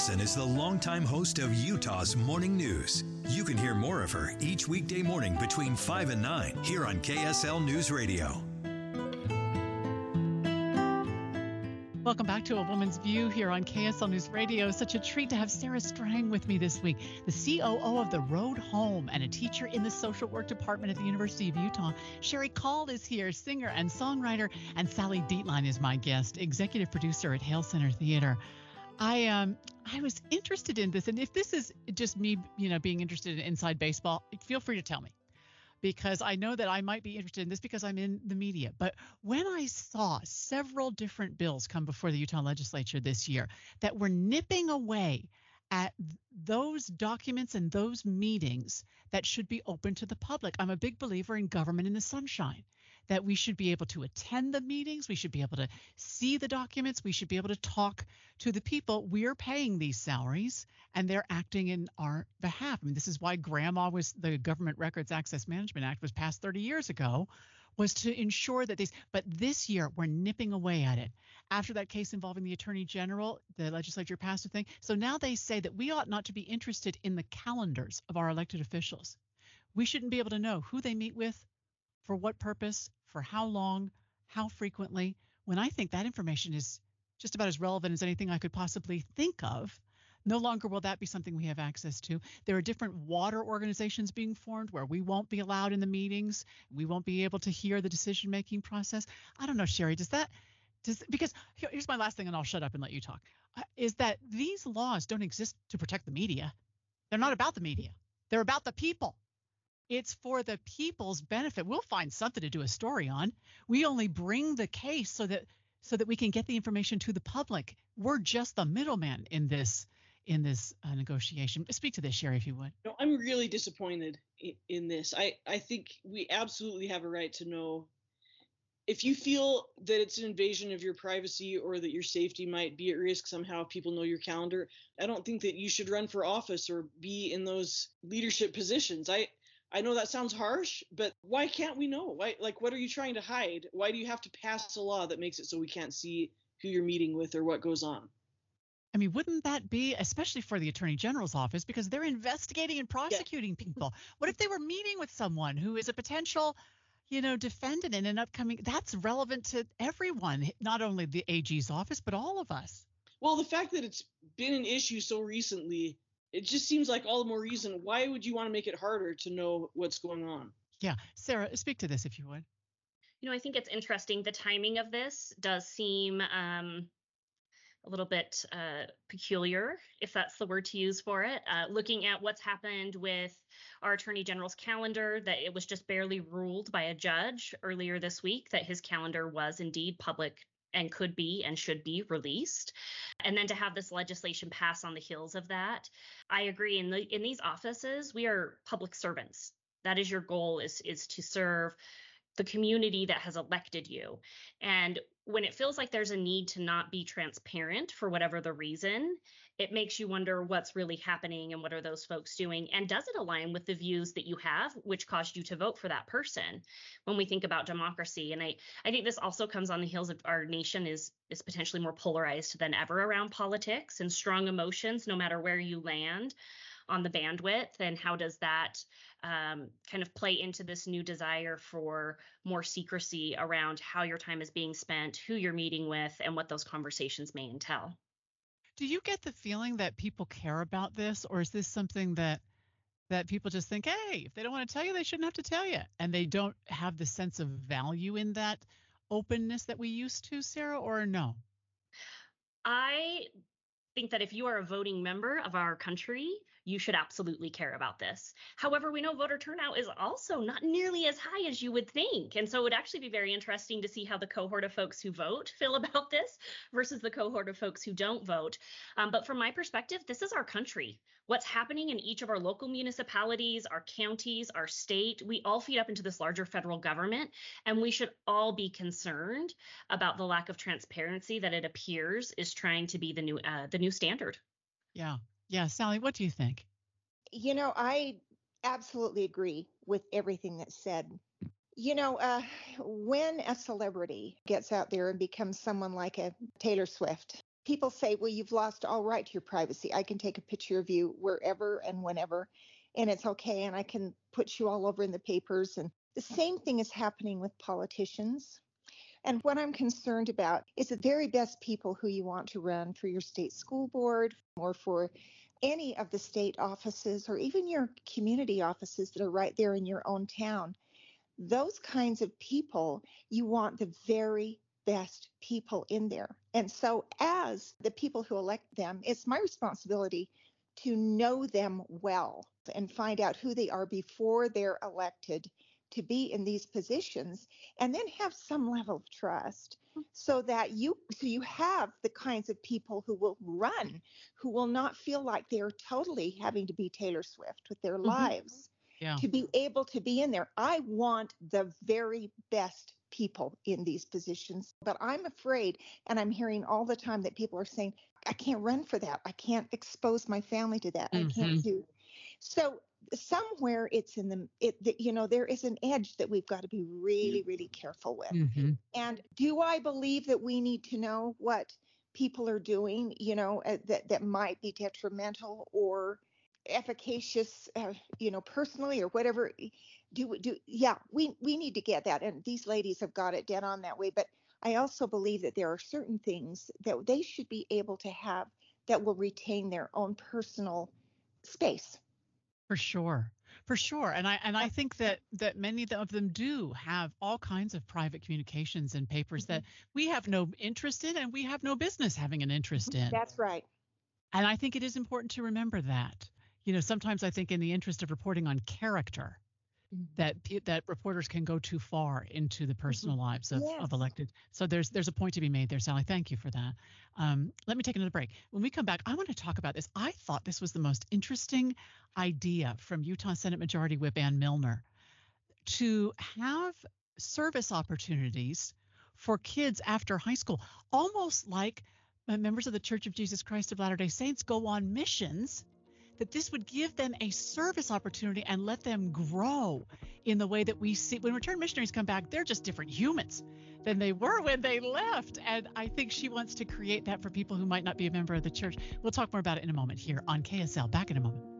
Dickson is the longtime host of Utah's Morning News. You can hear more of her each weekday morning between 5 and 9 here on KSL News Radio. Welcome back to A Woman's View here on KSL News Radio. Such a treat to have Sarah Strang with me this week, the COO of The Road Home and a teacher in the social work department at the University of Utah. Cherie Call is here, singer and songwriter, and Sally Dietlein is my guest, executive producer at Hale Center Theater. I um I was interested in this, and if this is just me, you know, being interested in inside baseball, feel free to tell me because I know that I might be interested in this because I'm in the media. But when I saw several different bills come before the Utah legislature this year that were nipping away at those documents and those meetings that should be open to the public. I'm a big believer in government in the sunshine, that we should be able to attend the meetings, we should be able to see the documents, we should be able to talk to the people. We're paying these salaries and they're acting in our behalf. I mean, this is why GRAMA was the Government Records Access Management Act was passed 30 years ago was to ensure that these but this year we're nipping away at it after that case involving the attorney general the legislature passed a thing so now they say that we ought not to be interested in the calendars of our elected officials we shouldn't be able to know who they meet with for what purpose for how long how frequently when i think that information is just about as relevant as anything i could possibly think of no longer will that be something we have access to. There are different water organizations being formed where we won't be allowed in the meetings. We won't be able to hear the decision making process. I don't know, Cherie, does that does because here's my last thing and I'll shut up and let you talk. Uh, is that these laws don't exist to protect the media. They're not about the media. They're about the people. It's for the people's benefit. We'll find something to do a story on. We only bring the case so that so that we can get the information to the public. We're just the middleman in this in this uh, negotiation. Speak to this, Cherie, if you would. No, I'm really disappointed in, in this. I, I think we absolutely have a right to know if you feel that it's an invasion of your privacy or that your safety might be at risk somehow if people know your calendar i don't think that you should run for office or be in those leadership positions i i know that sounds harsh but why can't we know why like what are you trying to hide why do you have to pass a law that makes it so we can't see who you're meeting with or what goes on I mean, wouldn't that be, especially for the attorney general's office, because they're investigating and prosecuting yeah. people? What if they were meeting with someone who is a potential, you know, defendant in an upcoming? That's relevant to everyone, not only the AG's office, but all of us. Well, the fact that it's been an issue so recently, it just seems like all the more reason. Why would you want to make it harder to know what's going on? Yeah, Sarah, speak to this if you would. You know, I think it's interesting. The timing of this does seem um, a little bit uh, peculiar, if that's the word to use for it. Uh, looking at what's happened with our Attorney General's calendar, that it was just barely ruled by a judge earlier this week that his calendar was indeed public and could be and should be released. And then to have this legislation pass on the heels of that i agree. In the in these offices we are public servants. That is your goal is is to serve the community that has elected you. And when it feels like there's a need to not be transparent for whatever the reason, it makes you wonder what's really happening and what are those folks doing? And does it align with the views that you have which caused you to vote for that person? When we think about democracy and I I think this also comes on the heels of our nation is is potentially more polarized than ever around politics and strong emotions no matter where you land on the bandwidth and how does that um, kind of play into this new desire for more secrecy around how your time is being spent, who you're meeting with, and what those conversations may entail. Do you get the feeling that people care about this, or is this something that that people just think, hey, if they don't want to tell you, they shouldn't have to tell you, and they don't have the sense of value in that openness that we used to, Sarah, or no? I think that if you are a voting member of our country, you should absolutely care about this. However, we know voter turnout is also not nearly as high as you would think. And so it would actually be very interesting to see how the cohort of folks who vote feel about this versus the cohort of folks who don't vote. Um, but from my perspective, this is our country. What's happening in each of our local municipalities, our counties, our state, we all feed up into this larger federal government. And we should all be concerned about the lack of transparency that it appears is trying to be the new uh, the new standard. Yeah. Yeah, Sally, what do you think? You know, I absolutely agree with everything that's said. You know, uh, when a celebrity gets out there and becomes someone like a Taylor Swift, people say, well, you've lost all right to your privacy. I can take a picture of you wherever and whenever, and it's okay. And I can put you all over in the papers. And the same thing is happening with politicians. And what I'm concerned about is the very best people who you want to run for your state school board or for any of the state offices or even your community offices that are right there in your own town. Those kinds of people, you want the very best people in there. And so, as the people who elect them, it's my responsibility to know them well and find out who they are before they're elected to be in these positions and then have some level of trust so that you so you have the kinds of people who will run who will not feel like they're totally having to be Taylor Swift with their mm-hmm. lives yeah. to be able to be in there I want the very best people in these positions but I'm afraid and I'm hearing all the time that people are saying I can't run for that I can't expose my family to that mm-hmm. I can't mm-hmm. do so somewhere it's in the it you know there is an edge that we've got to be really really careful with. Mm-hmm. and do i believe that we need to know what people are doing you know uh, that that might be detrimental or efficacious uh, you know personally or whatever? Do do yeah we we need to get that and these ladies have got it dead on that way. But i also believe that there are certain things that they should be able to have that will retain their own personal space for sure. For sure. And I and I think that that many of them do have all kinds of private communications and papers mm-hmm. that we have no interest in and we have no business having an interest in. That's right. And I think it is important to remember that. You know, sometimes I think in the interest of reporting on character. That that reporters can go too far into the personal mm-hmm. lives of, yes. of elected. So there's there's a point to be made there, Sally. Thank you for that. Um, let me take another break. When we come back, I want to talk about this. I thought this was the most interesting idea from Utah Senate Majority Whip Ann Millner to have service opportunities for kids after high school, almost like members of the Church of Jesus Christ of Latter-day Saints go on missions that this would give them a service opportunity and let them grow in the way that we see when returned missionaries come back, they're just different humans than they were when they left. And I think she wants to create that for people who might not be a member of the church. We'll talk more about it in a moment here on KSL. Back in a moment.